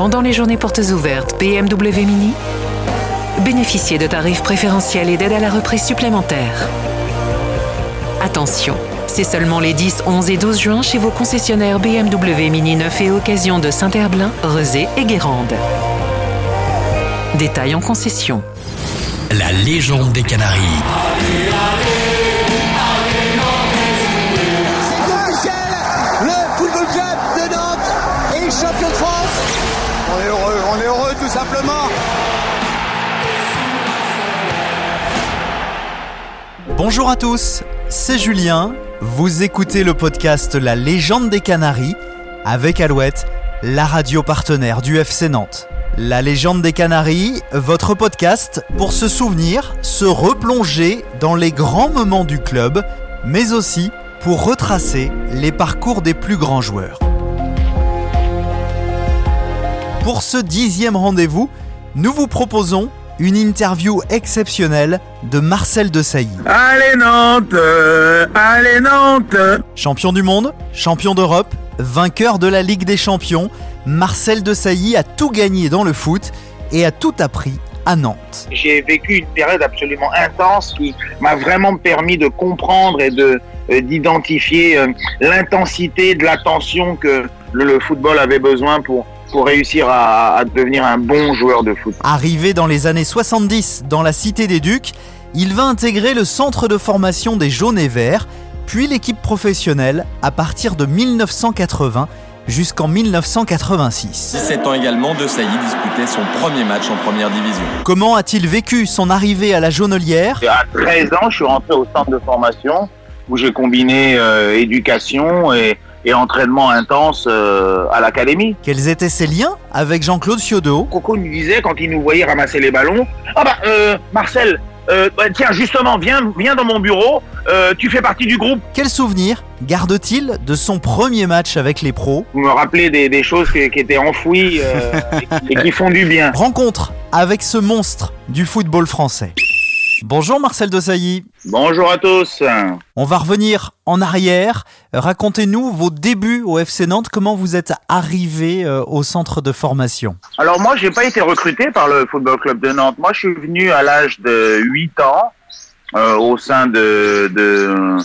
pendant les journées portes ouvertes BMW Mini, bénéficiez de tarifs préférentiels et d'aide à la reprise supplémentaire. Attention, c'est seulement les 10, 11 et 12 juin chez vos concessionnaires BMW Mini 9 et Occasion de Saint-Herblain, Rezé et Guérande. Détails en concession. La légende des Canaries. Bonjour à tous, c'est Julien. Vous écoutez le podcast La légende des Canaries avec Alouette, la radio partenaire du FC Nantes. La légende des Canaries, votre podcast pour se souvenir, se replonger dans les grands moments du club, mais aussi pour retracer les parcours des plus grands joueurs. Pour ce dixième rendez-vous, nous vous proposons une interview exceptionnelle de Marcel Desailly. Allez Nantes euh, Allez Nantes Champion du monde, champion d'Europe, vainqueur de la Ligue des Champions, Marcel Desailly a tout gagné dans le foot et a tout appris à Nantes. J'ai vécu une période absolument intense qui m'a vraiment permis de comprendre et de euh, d'identifier euh, l'intensité de l'attention que le, le football avait besoin pour pour réussir à, à devenir un bon joueur de foot. Arrivé dans les années 70 dans la Cité des Ducs, il va intégrer le centre de formation des Jaunes et Verts, puis l'équipe professionnelle à partir de 1980 jusqu'en 1986. 17 ans également, De Sailly disputait son premier match en première division. Comment a-t-il vécu son arrivée à la Jaunelière? À 13 ans, je suis rentré au centre de formation où j'ai combiné euh, éducation et, et entraînement intense euh, à l'académie. Quels étaient ses liens avec Jean-Claude Ciodo Coco nous disait quand il nous voyait ramasser les ballons, ah bah euh, Marcel, euh, bah, tiens justement viens viens dans mon bureau, tu fais partie du groupe. Quels souvenirs garde-t-il de son premier match avec les pros Vous me rappelez des, des choses qui, qui étaient enfouies et qui font du bien. Rencontre avec ce monstre du football français. Bonjour Marcel Desailly. Bonjour à tous. On va revenir en arrière. Racontez-nous vos débuts au FC Nantes. Comment vous êtes arrivé euh, au centre de formation? Alors moi, j'ai pas été recruté par le Football Club de Nantes. Moi, je suis venu à l'âge de 8 ans euh, au sein de de,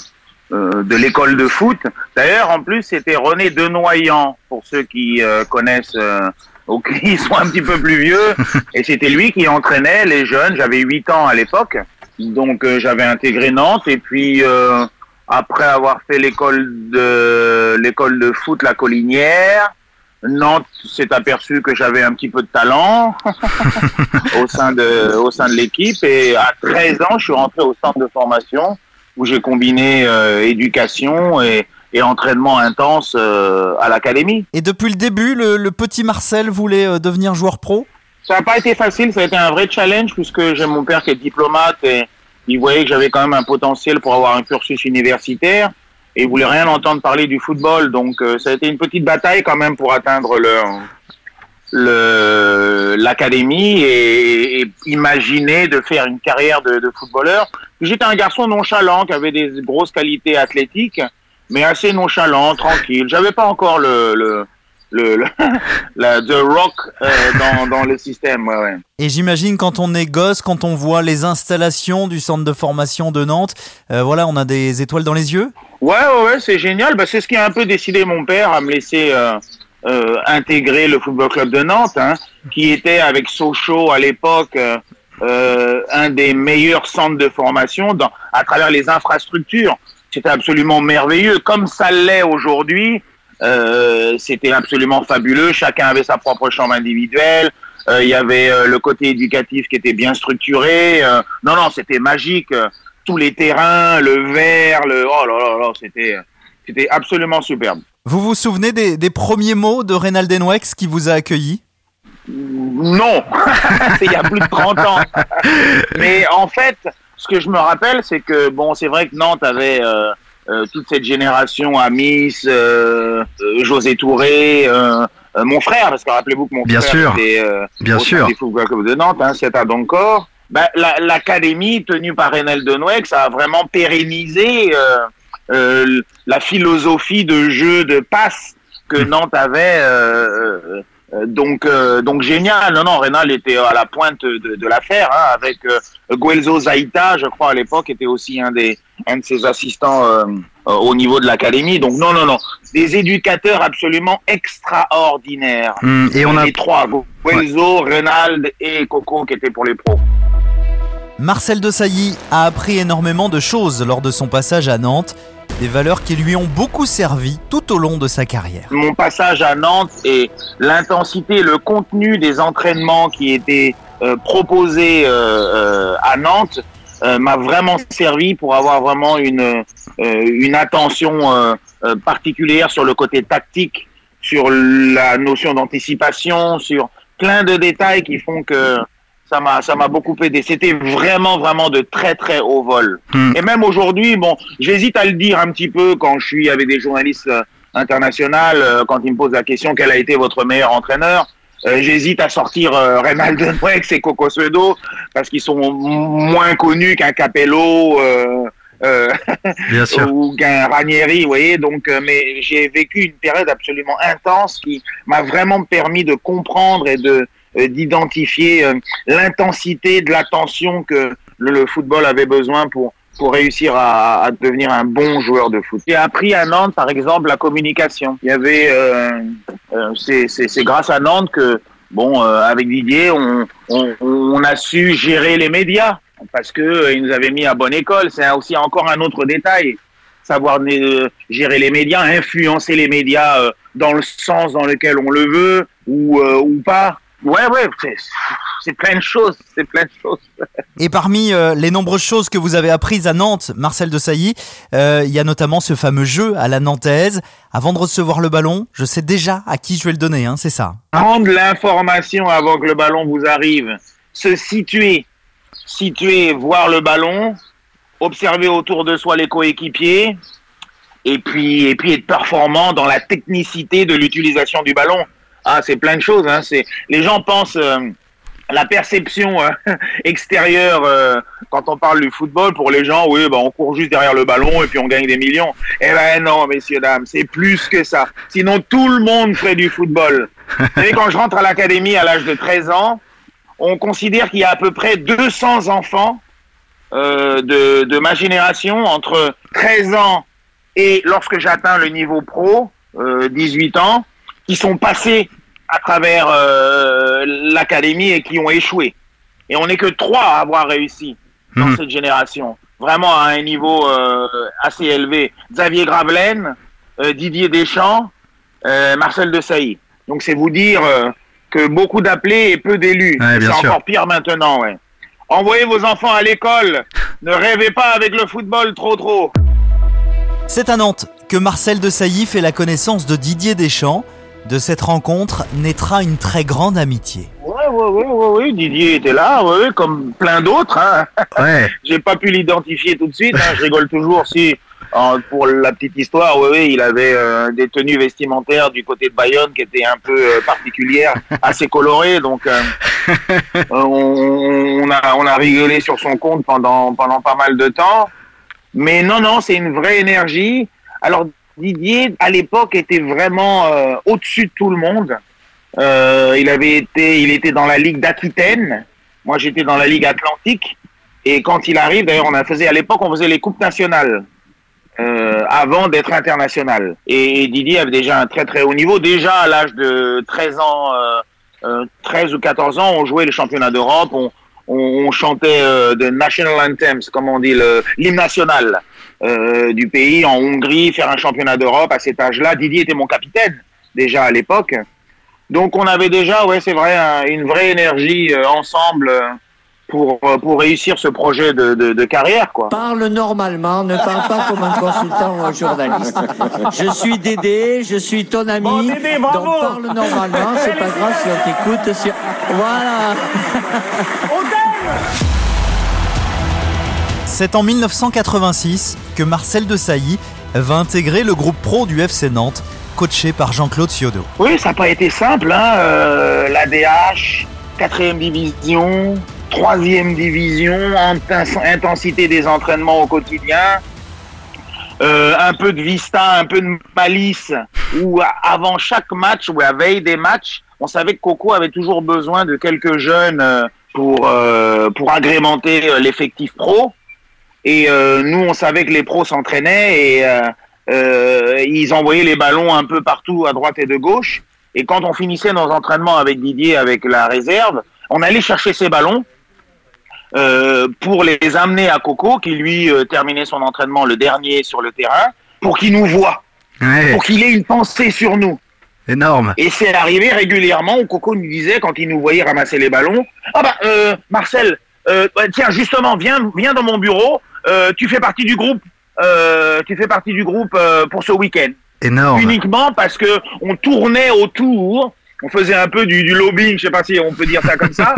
euh, de l'école de foot. D'ailleurs, en plus, c'était René Denoyant pour ceux qui euh, connaissent euh, ou qui sont un petit peu plus vieux. Et c'était lui qui entraînait les jeunes. J'avais 8 ans à l'époque, donc euh, j'avais intégré Nantes et puis. euh, après avoir fait l'école de l'école de foot La Collinière, Nantes s'est aperçu que j'avais un petit peu de talent au sein de au sein de l'équipe et à 13 ans, je suis rentré au centre de formation où j'ai combiné euh, éducation et, et entraînement intense euh, à l'académie. Et depuis le début, le, le petit Marcel voulait euh, devenir joueur pro? Ça n'a pas été facile, ça a été un vrai challenge puisque j'ai mon père qui est diplomate et il voyait que j'avais quand même un potentiel pour avoir un cursus universitaire et il voulait rien entendre parler du football. Donc euh, ça a été une petite bataille quand même pour atteindre le le l'académie et, et imaginer de faire une carrière de, de footballeur. J'étais un garçon nonchalant qui avait des grosses qualités athlétiques, mais assez nonchalant, tranquille. J'avais pas encore le le le, le la the rock euh, dans dans le système. Ouais, ouais. Et j'imagine quand on est gosse, quand on voit les installations du centre de formation de Nantes, euh, voilà, on a des étoiles dans les yeux. Ouais, ouais, ouais, c'est génial. Bah, c'est ce qui a un peu décidé mon père à me laisser euh, euh, intégrer le football club de Nantes, hein, qui était avec Sochaux à l'époque euh, euh, un des meilleurs centres de formation dans, à travers les infrastructures. C'était absolument merveilleux, comme ça l'est aujourd'hui. Euh, c'était absolument fabuleux. Chacun avait sa propre chambre individuelle. Euh, Il y avait euh, le côté éducatif qui était bien structuré. Non, non, c'était magique. Tous les terrains, le verre, le oh là là là, c'était c'était absolument superbe. Vous vous souvenez des, des premiers mots de Reynald Denwex qui vous a accueilli? Non, c'est il y a plus de 30 ans. Mais en fait, ce que je me rappelle, c'est que bon, c'est vrai que Nantes avait euh, euh, toute cette génération à Miss, euh, José Touré, mon frère, parce que rappelez-vous que mon Bien frère sûr. était Bien sûr. Club de Nantes, hein, c'est à Doncor. Ben, la- l'académie tenue par Renel Denouex a vraiment pérennisé la philosophie de jeu de passe que Nantes avait donc, euh, donc génial. Non, non, Rénal était à la pointe de, de l'affaire, hein, avec euh, Guelzo Zaita, je crois à l'époque, était aussi un des un de ses assistants euh, euh, au niveau de l'académie. Donc non, non, non, des éducateurs absolument extraordinaires. Hmm, et on a les trois, Guelzo, Reynald et Coco, qui étaient pour les pros. Marcel Desailly a appris énormément de choses lors de son passage à Nantes, des valeurs qui lui ont beaucoup servi tout au long de sa carrière. Mon passage à Nantes et l'intensité, le contenu des entraînements qui étaient euh, proposés euh, euh, à Nantes euh, m'a vraiment servi pour avoir vraiment une, euh, une attention euh, particulière sur le côté tactique, sur la notion d'anticipation, sur plein de détails qui font que ça m'a ça m'a beaucoup aidé. C'était vraiment vraiment de très très haut vol. Hmm. Et même aujourd'hui, bon, j'hésite à le dire un petit peu quand je suis avec des journalistes euh, internationaux, euh, quand ils me posent la question quel a été votre meilleur entraîneur. Euh, J'hésite à sortir Reynald Denwex et Coco Suedo parce qu'ils sont moins connus qu'un Capello euh, euh, Bien sûr. ou qu'un Ranieri, vous voyez. Donc, mais j'ai vécu une période absolument intense qui m'a vraiment permis de comprendre et de d'identifier euh, l'intensité de l'attention que le, football avait besoin pour pour réussir à, devenir un bon joueur de foot. J'ai appris à Nantes, par exemple, la communication. Il y avait, euh, euh, c'est grâce à Nantes que, bon, euh, avec Didier, on, on, a su gérer les médias parce que euh, nous avait mis à bonne école. C'est aussi encore un autre détail, savoir euh, gérer les médias, influencer les médias euh, dans le sens dans lequel on le veut ou euh, ou pas. Ouais, ouais, c'est- plein de choses, c'est plein de choses. Et parmi euh, les nombreuses choses que vous avez apprises à Nantes, Marcel Desailly, euh, il y a notamment ce fameux jeu à la nantaise. Avant de recevoir le ballon, je sais déjà à qui je vais le donner, hein, c'est ça. prendre l'information avant que le ballon vous arrive, se situer, situer, voir le ballon, observer autour de soi les coéquipiers, et puis et puis être performant dans la technicité de l'utilisation du ballon. Ah, c'est plein de choses. Hein. C'est les gens pensent euh, la perception euh, extérieure euh, quand on parle du football pour les gens. Oui, bah, on court juste derrière le ballon et puis on gagne des millions. Eh ben non, messieurs dames, c'est plus que ça. Sinon, tout le monde ferait du football. Vous savez, quand je rentre à l'académie à l'âge de 13 ans, on considère qu'il y a à peu près 200 enfants de, de ma génération entre 13 ans et lorsque j'atteins le niveau pro, euh, 18 ans, qui sont passés à travers euh, l'académie et qui ont échoué. Et on n'est que trois à avoir réussi dans Mhm. cette génération, vraiment à un niveau euh, assez élevé. Xavier Gravelaine, euh, Didier Deschamps, euh, Marcel Desailly. Donc c'est vous dire euh, que beaucoup d'appelés et peu d'élus. Ouais, c'est encore pire maintenant, ouais. Envoyez vos enfants à l'école. Ne rêvez pas avec le football trop trop. C'est à Nantes que Marcel Desailly fait la connaissance de Didier Deschamps. De cette rencontre naîtra une très grande amitié. Ouais, ouais, ouais, ouais, ouais. Didier était là, ouais, ouais, comme plein d'autres. Hein. Ouais. J'ai pas pu l'identifier tout de suite. Hein. Je rigole toujours si, pour la petite histoire, ouais, ouais, il avait euh, des tenues vestimentaires du côté de Bayonne qui étaient un peu euh, particulières, assez colorées. Donc, euh, on, on a, on a rigolé sur son compte pendant, pendant pas mal de temps. Mais non, non, c'est une vraie énergie. Alors, Didier, à l'époque, était vraiment euh, au-dessus de tout le monde. Euh, il avait été, il était dans la Ligue d'Aquitaine. Moi, j'étais dans la Ligue Atlantique. Et quand il arrive, d'ailleurs, on a faisait à l'époque, on faisait les coupes nationales euh, avant d'être international. Et Didier avait déjà un très très haut niveau. Déjà à l'âge de 13 ans, euh, euh, 13 ou 14 ans, on jouait les championnats d'Europe. On, on, on chantait euh, de national anthems, comme on dit, l'hymne national euh, du pays en Hongrie, faire un championnat d'Europe à cet âge-là. Didier était mon capitaine déjà à l'époque. Donc on avait déjà, ouais, c'est vrai, un- une vraie énergie euh, ensemble euh, pour pour réussir ce projet de, de, de carrière, quoi. Parle normalement, ne parle pas comme un consultant ou un journaliste. Je suis Dédé, je suis ton ami. donc parle normalement, c'est pas grave si on t'écoute. si- Voilà. C'est en 1986 que Marcel Desailly va intégrer le groupe pro du FC Nantes, coaché par Jean-Claude Ciodo. Oui, ça n'a pas été simple. Hein. Euh, L'ADH, quatrième division, troisième division, inten- intensité des entraînements au quotidien, euh, un peu de vista, un peu de malice, où avant chaque match ou à veille des matchs, on savait que Coco avait toujours besoin de quelques jeunes euh, pour pour agrémenter l'effectif pro. Et euh, nous, on savait que les pros s'entraînaient et euh, euh, ils envoyaient les ballons un peu partout à droite et de gauche. Et quand on finissait nos entraînements avec Didier, avec la réserve, on allait chercher ces ballons pour les amener à Coco, qui lui terminait son entraînement le dernier sur le terrain, pour qu'il nous voie, Ouais, pour qu'il ait une pensée sur nous. énorme. Et c'est arrivé régulièrement où Coco nous disait, quand il nous voyait ramasser les ballons, ah bah euh, Marcel, euh, bah, tiens justement, viens, viens dans mon bureau, tu fais partie du groupe, euh, tu fais partie du groupe euh, pour ce week-end. Énorme. Uniquement parce que on tournait autour, on faisait un peu du, du lobbying, je sais pas si on peut dire ça comme ça,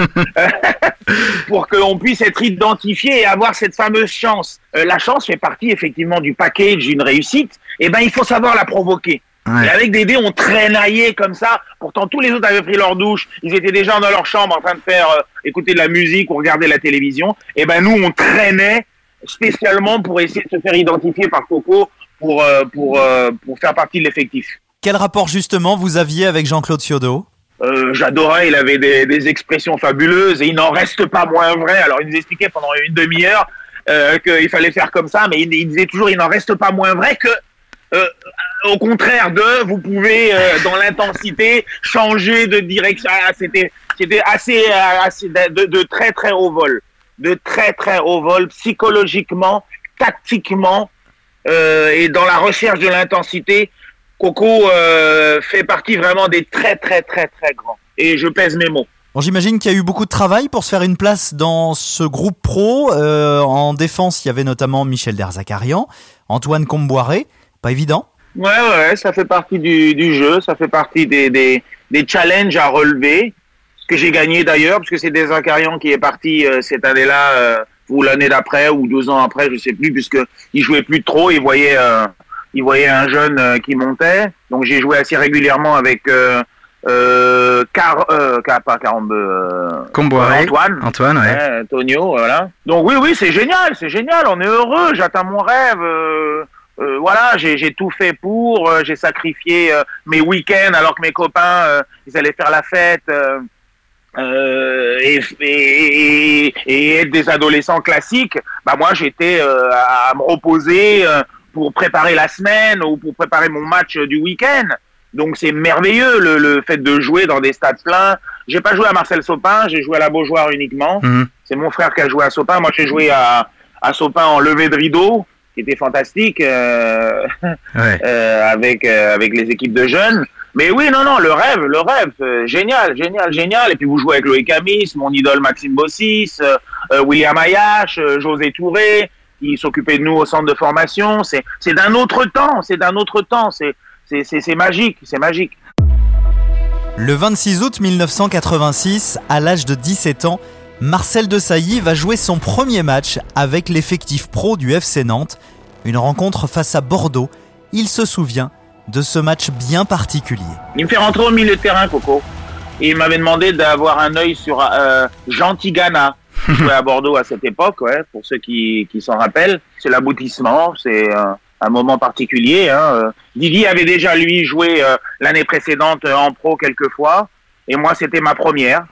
pour qu'on puisse être identifié et avoir cette fameuse chance. Euh, la chance fait partie effectivement du package d'une réussite. Et ben il faut savoir la provoquer. Ouais. Et avec Dédé, on traînaillait comme ça. Pourtant, tous les autres avaient pris leur douche. Ils étaient déjà dans leur chambre en train de faire euh, écouter de la musique ou regarder la télévision. Et ben nous, on traînait spécialement pour essayer de se faire identifier par Coco pour euh, pour euh, pour faire partie de l'effectif. Quel rapport justement vous aviez avec Jean-Claude Ciodo? Euh, J'adorais, il avait des, des expressions fabuleuses et il n'en reste pas moins vrai. Alors il nous expliquait pendant une demi-heure qu'il fallait faire comme ça, mais il, il disait toujours il n'en reste pas moins vrai que euh, au contraire de, vous pouvez euh, dans l'intensité changer de direction. Ah, C'était c'était assez, assez de- de très très haut vol, de très très haut vol psychologiquement, tactiquement euh, et dans la recherche de l'intensité. Coco euh, fait partie vraiment des très très très très grands. Et je pèse mes mots. Bon, j'imagine qu'il y a eu beaucoup de travail pour se faire une place dans ce groupe pro. Euh, en défense, il y avait notamment Michel Derzakarian, Antoine Comboiré. Pas évident. Ouais, ouais, ça fait partie du, du jeu, ça fait partie des, des, des challenges à relever, que j'ai gagné d'ailleurs, parce que c'est des Zakarian qui est parti euh, cette année-là, euh, ou l'année d'après, ou deux ans après, je sais plus, puisque il jouait plus trop, il voyait, euh, il voyait un jeune euh, qui montait. Donc j'ai joué assez régulièrement avec euh, euh, Car, euh, Car- pas euh, Comboiré. Antoine. Antoine, ouais. Antonio, voilà. Donc oui, oui, c'est génial, c'est génial. On est heureux. J'atteins mon rêve. euh, euh, voilà, j'ai tout fait pour. euh, j'ai sacrifié euh, mes week-ends alors que mes copains euh, ils allaient faire la fête. Euh, euh, et, et, et- être des adolescents classiques, bah moi j'étais euh, à, à me reposer euh, pour préparer la semaine ou pour préparer mon match du week-end. Donc c'est merveilleux le, le fait de jouer dans des stades pleins. J'ai pas joué à Marcel Sopin, j'ai joué à la Beaujoire uniquement. Mhm. C'est mon frère qui a joué à Sopin. Moi j'ai joué à, à Sopin en levée de rideau, qui était fantastique euh, Ouais. euh, avec euh, avec les équipes de jeunes. Mais oui, non, non, le rêve, le rêve, euh, génial, génial, génial. Et puis vous jouez avec Loïc Amis, mon idole Maxime Bossis, euh, euh, William Ayache, José Touré, qui s'occupait de nous au centre de formation. C'est d'un autre temps, c'est d'un autre temps. C'est magique, c'est magique. Le 26 août 1986, à l'âge de 17 ans, Marcel Desailly va jouer son premier match avec l'effectif pro du FC Nantes. Une rencontre face à Bordeaux. Il se souvient de ce match bien particulier. Il me fait rentrer au milieu de terrain, Coco. Et il m'avait demandé d'avoir un œil sur euh, Jean Tigana, qui jouait à Bordeaux à cette époque, ouais, pour ceux qui, qui s'en rappellent. C'est l'aboutissement, c'est euh, un moment particulier. Hein. Euh, Didier avait déjà, lui, joué euh, l'année précédente euh, en pro quelques fois. Et moi, c'était ma première.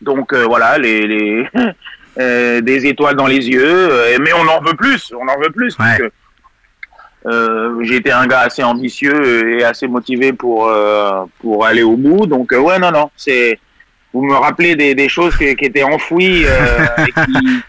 Donc euh, voilà, les, les euh, des étoiles dans les yeux. mais on en veut plus, on en veut plus. parce que, euh, j'ai été un gars assez ambitieux et assez motivé pour euh, pour aller au bout. Donc euh, ouais, non, non, c'est vous me rappelez des, des choses qui, qui étaient enfouies euh, et, qui,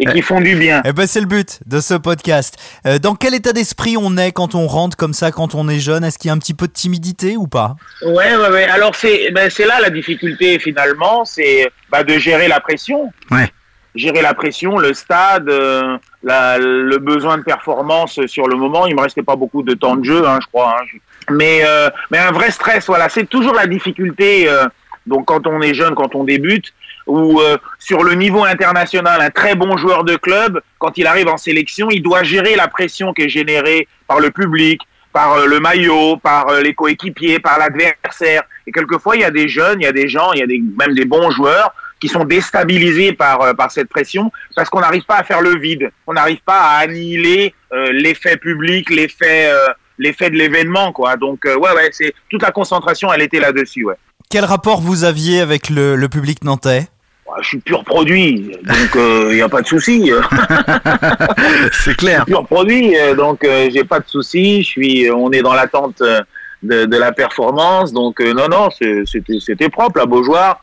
et qui font du bien. Eh ben c'est le but de ce podcast. Euh, dans quel état d'esprit on est quand on rentre comme ça, quand on est jeune? Est-ce qu'il y a un petit peu de timidité ou pas? Ouais, ouais, ouais. Alors c'est ben, c'est là la difficulté finalement, c'est bah, de gérer la pression. Ouais. Gérer la pression, le stade, euh, le besoin de performance sur le moment. Il me restait pas beaucoup de temps de jeu, hein, je crois. hein. Mais euh, mais un vrai stress, voilà. C'est toujours la difficulté. euh, donc quand on est jeune, quand on débute, ou sur le niveau international, un très bon joueur de club, quand il arrive en sélection, il doit gérer la pression qui est générée par le public, par le maillot, par les coéquipiers, par l'adversaire. Et quelquefois, il y a des jeunes, il y a des gens, il y a même des bons joueurs qui sont déstabilisés par, euh, par cette pression parce qu'on n'arrive pas à faire le vide. On n'arrive pas à annihiler euh, l'effet public, l'effet euh, l'effet de l'événement, quoi. Donc, euh, ouais, ouais, c'est toute la concentration, elle était là-dessus, ouais. Quel rapport vous aviez avec le, le public nantais? Bah, Je suis pur produit, donc il n'y a pas de souci. C'est clair. pur produit, euh, donc euh, j'ai pas de souci. Je suis, on est dans l'attente euh, de, de la performance, donc euh, non, non, c'était c'était propre, la Beaujoire.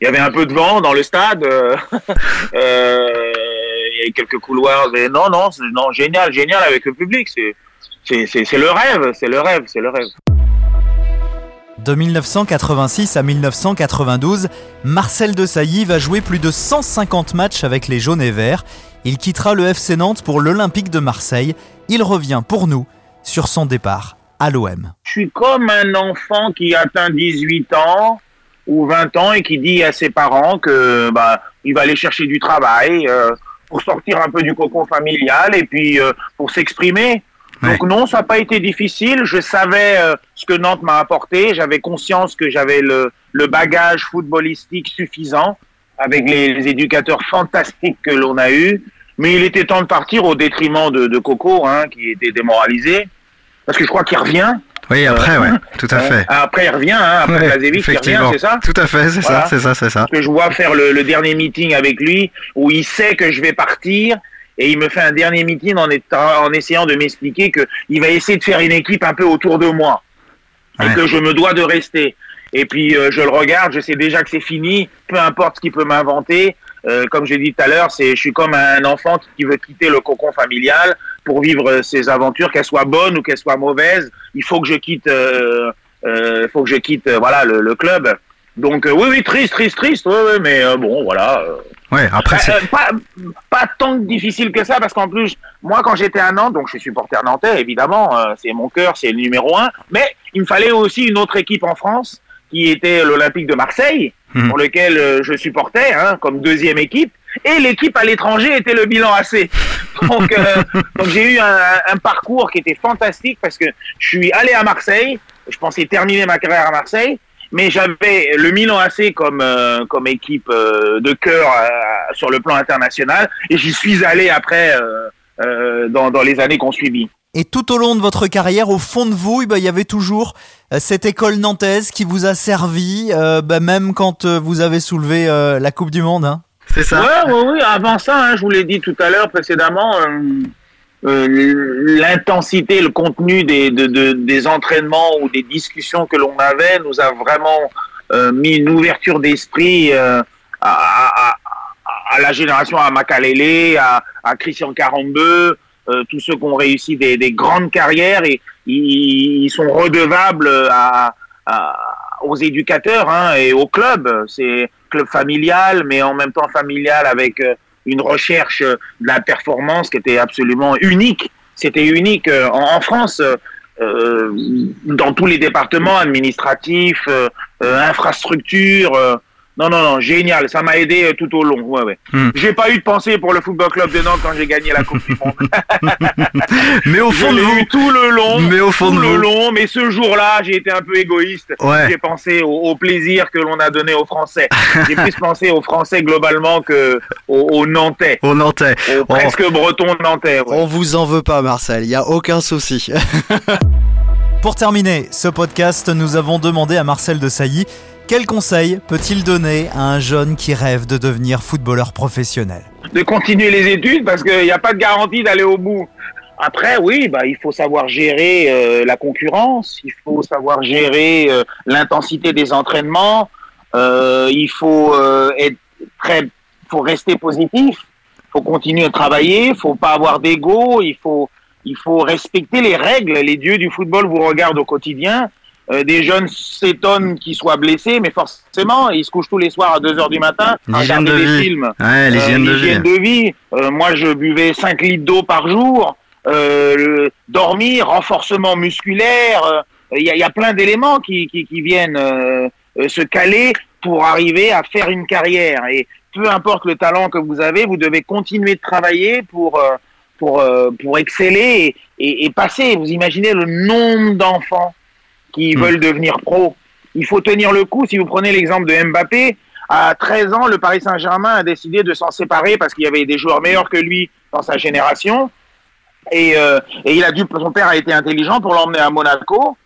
Il y avait un peu de vent dans le stade. euh, il y avait quelques couloirs. non, non, non, génial, génial avec le public. C'est- c'est le rêve, c'est le rêve, c'est le rêve. De 1986 à 1992, Marcel Desailly va jouer plus de 150 matchs avec les jaunes et verts. Il quittera le FC Nantes pour l'Olympique de Marseille. Il revient pour nous sur son départ à l'OM. je suis comme un enfant qui atteint 18 ans ou 20 ans et qui dit à ses parents que bah il va aller chercher du travail euh, pour sortir un peu du cocon familial et puis euh, pour s'exprimer. Donc non, ça n'a pas été difficile. Je savais euh, ce que Nantes m'a apporté. J'avais conscience que j'avais le, le bagage footballistique suffisant avec les, les éducateurs fantastiques que l'on a eus. Mais il était temps de partir au détriment de, de Coco, hein, qui était démoralisé. Parce que je crois qu'il revient. Oui, après, ouais, tout à fait. Après, il revient, hein, après Ouais, Blazevic, il revient, c'est ça Tout à fait, c'est Voilà. ça, c'est ça, c'est ça. que je vois faire le, le dernier meeting avec lui, où il sait que je vais partir, et il me fait un dernier meeting en, étant- en essayant de m'expliquer que il va essayer de faire une équipe un peu autour de moi, Ouais. et que je me dois de rester. Et puis euh, je le regarde, je sais déjà que c'est fini, peu importe ce qu'il peut m'inventer. Euh, comme j'ai dit tout à l'heure, c'est je suis comme un enfant qui veut quitter le cocon familial pour vivre euh, ses aventures, qu'elles soient bonnes ou qu'elles soient mauvaises. Il faut que je quitte, euh, euh, faut que je quitte, voilà, le, le club. Donc euh, oui, oui, triste, triste, triste, ouais, ouais, mais euh, bon, voilà. euh, Ouais, après, pas, pas tant difficile que ça, parce qu'en plus, moi, quand j'étais à Nantes, donc je suis supporter nantais, évidemment, c'est mon cœur, c'est le numéro un, mais il me fallait aussi une autre équipe en France, qui était l'Olympique de Marseille, Mhm. pour lequel je supportais, hein, comme deuxième équipe, et l'équipe à l'étranger était le bilan AC. Donc, euh, donc j'ai eu un, un parcours qui était fantastique, parce que je suis allé à Marseille, je pensais terminer ma carrière à Marseille, mais j'avais le Milan AC comme euh, comme équipe euh, de cœur euh, sur le plan international et j'y suis allé après euh, euh, dans, dans les années qu'on suivit. Et tout au long de votre carrière, au fond de vous, eh ben, il y avait toujours cette école nantaise qui vous a servi, bah, même quand vous avez soulevé la Coupe du Monde. hein. C'est ça. Ouais, ouais, oui. Avant ça, hein, je vous l'ai dit tout à l'heure précédemment, euh, euh, l'intensité, le contenu des, de, de- des entraînements ou des discussions que l'on avait nous a vraiment euh, mis une ouverture d'esprit à, la génération à Makalele, à, Christian Carambeu, euh, tous ceux qui ont réussi des, des grandes carrières et ils, sont redevables à- aux éducateurs hein, et au club. C'est club familial, mais en même temps familial avec euh, une recherche de la performance qui était absolument unique. C'était unique euh, en, France, euh, euh, dans tous les départements administratifs, euh, infrastructures. Non, non, non, génial. Ça m'a aidé euh, tout au long. Ouais, ouais. Hmm. J'ai pas eu de pensée pour le football club de Nantes quand j'ai gagné la Coupe du Monde. Mais au Je fond de vous. eu tout le long. Mais au fond tout de le vous. long. Mais ce jour-là, j'ai été un peu égoïste. Ouais. J'ai pensé au, au plaisir que l'on a donné aux Français. J'ai plus pensé aux Français globalement que aux, aux Nantais, Au Nantais. aux Oh. presque Bretons Nantais. ouais. On vous en veut pas, Marcel, il y a aucun souci. Pour terminer ce podcast, nous avons demandé à Marcel Desailly quel conseil peut-il donner à un jeune qui rêve de devenir footballeur professionnel de continuer les études parce qu'il n'y a pas de garantie d'aller au bout. Après, oui, bah, il faut savoir gérer euh, la concurrence, il faut savoir gérer euh, l'intensité des entraînements, euh, il faut être très, faut rester positif, faut continuer à travailler, faut pas avoir d'ego, il faut, il faut respecter les règles. Les dieux du football vous regardent au quotidien. Euh, des jeunes s'étonnent qu'ils soient blessés, mais forcément, ils se couchent tous les soirs à 2 heures du matin à regarder de des vie. films. Ouais, de Euh, vie. l'hygiène de vie. Euh, moi, je buvais 5 litres d'eau par jour. Euh, le- dormir, renforcement musculaire. euh, Il y, a, il y a plein d'éléments qui, qui, qui viennent euh, euh, se caler pour arriver à faire une carrière. Et peu importe le talent que vous avez, vous devez continuer de travailler pour euh, pour euh, pour exceller et, et, et passer. Vous imaginez le nombre d'enfants qui Mm. veulent devenir pro. Il faut tenir le coup. Si vous prenez l'exemple de Mbappé, à 13 ans, le Paris Saint-Germain a décidé de s'en séparer parce qu'il y avait des joueurs meilleurs que lui dans sa génération. Et, euh, et il a dû, son père a été intelligent pour l'emmener à Monaco.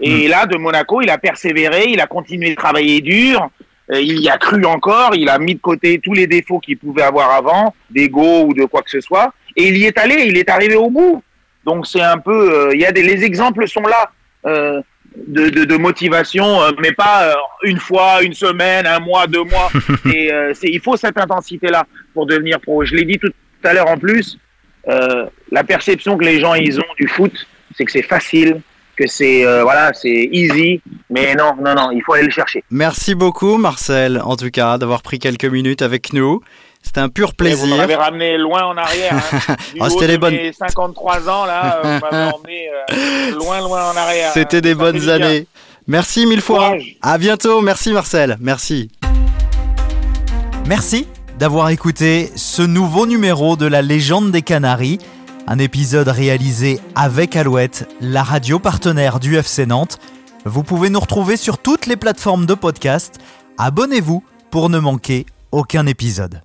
Et là, de Monaco, il a persévéré, il a continué de travailler dur, il y a cru encore, il a mis de côté tous les défauts qu'il pouvait avoir avant, d'ego ou de quoi que ce soit, et il y est allé, il est arrivé au bout. Donc c'est un peu, euh, il y a des, les exemples sont là euh, de, de, de, motivation, euh, mais pas euh, une fois, une semaine, un mois, deux mois. et c'est, il faut cette intensité-là pour devenir pro. Je l'ai dit tout à l'heure en plus, la perception que les gens ils ont du foot, c'est que c'est facile, que c'est voilà, c'est easy, mais non, non, non, il faut aller le chercher. Merci beaucoup, Marcel, en tout cas, d'avoir pris quelques minutes avec nous. C'était un pur plaisir. Et vous m'avez ramené loin en arrière. Hein. Oh, c'était les bonnes. 53 ans là, vous m'avez emmené euh, loin, loin en arrière. C'était hein. des bonnes années. Merci mille fois. Courage. À bientôt. Merci Marcel. Merci. Merci d'avoir écouté ce nouveau numéro de la légende des Canaries. Un épisode réalisé avec Alouette, la radio partenaire du FC Nantes. Vous pouvez nous retrouver sur toutes les plateformes de podcast. Abonnez-vous pour ne manquer aucun épisode.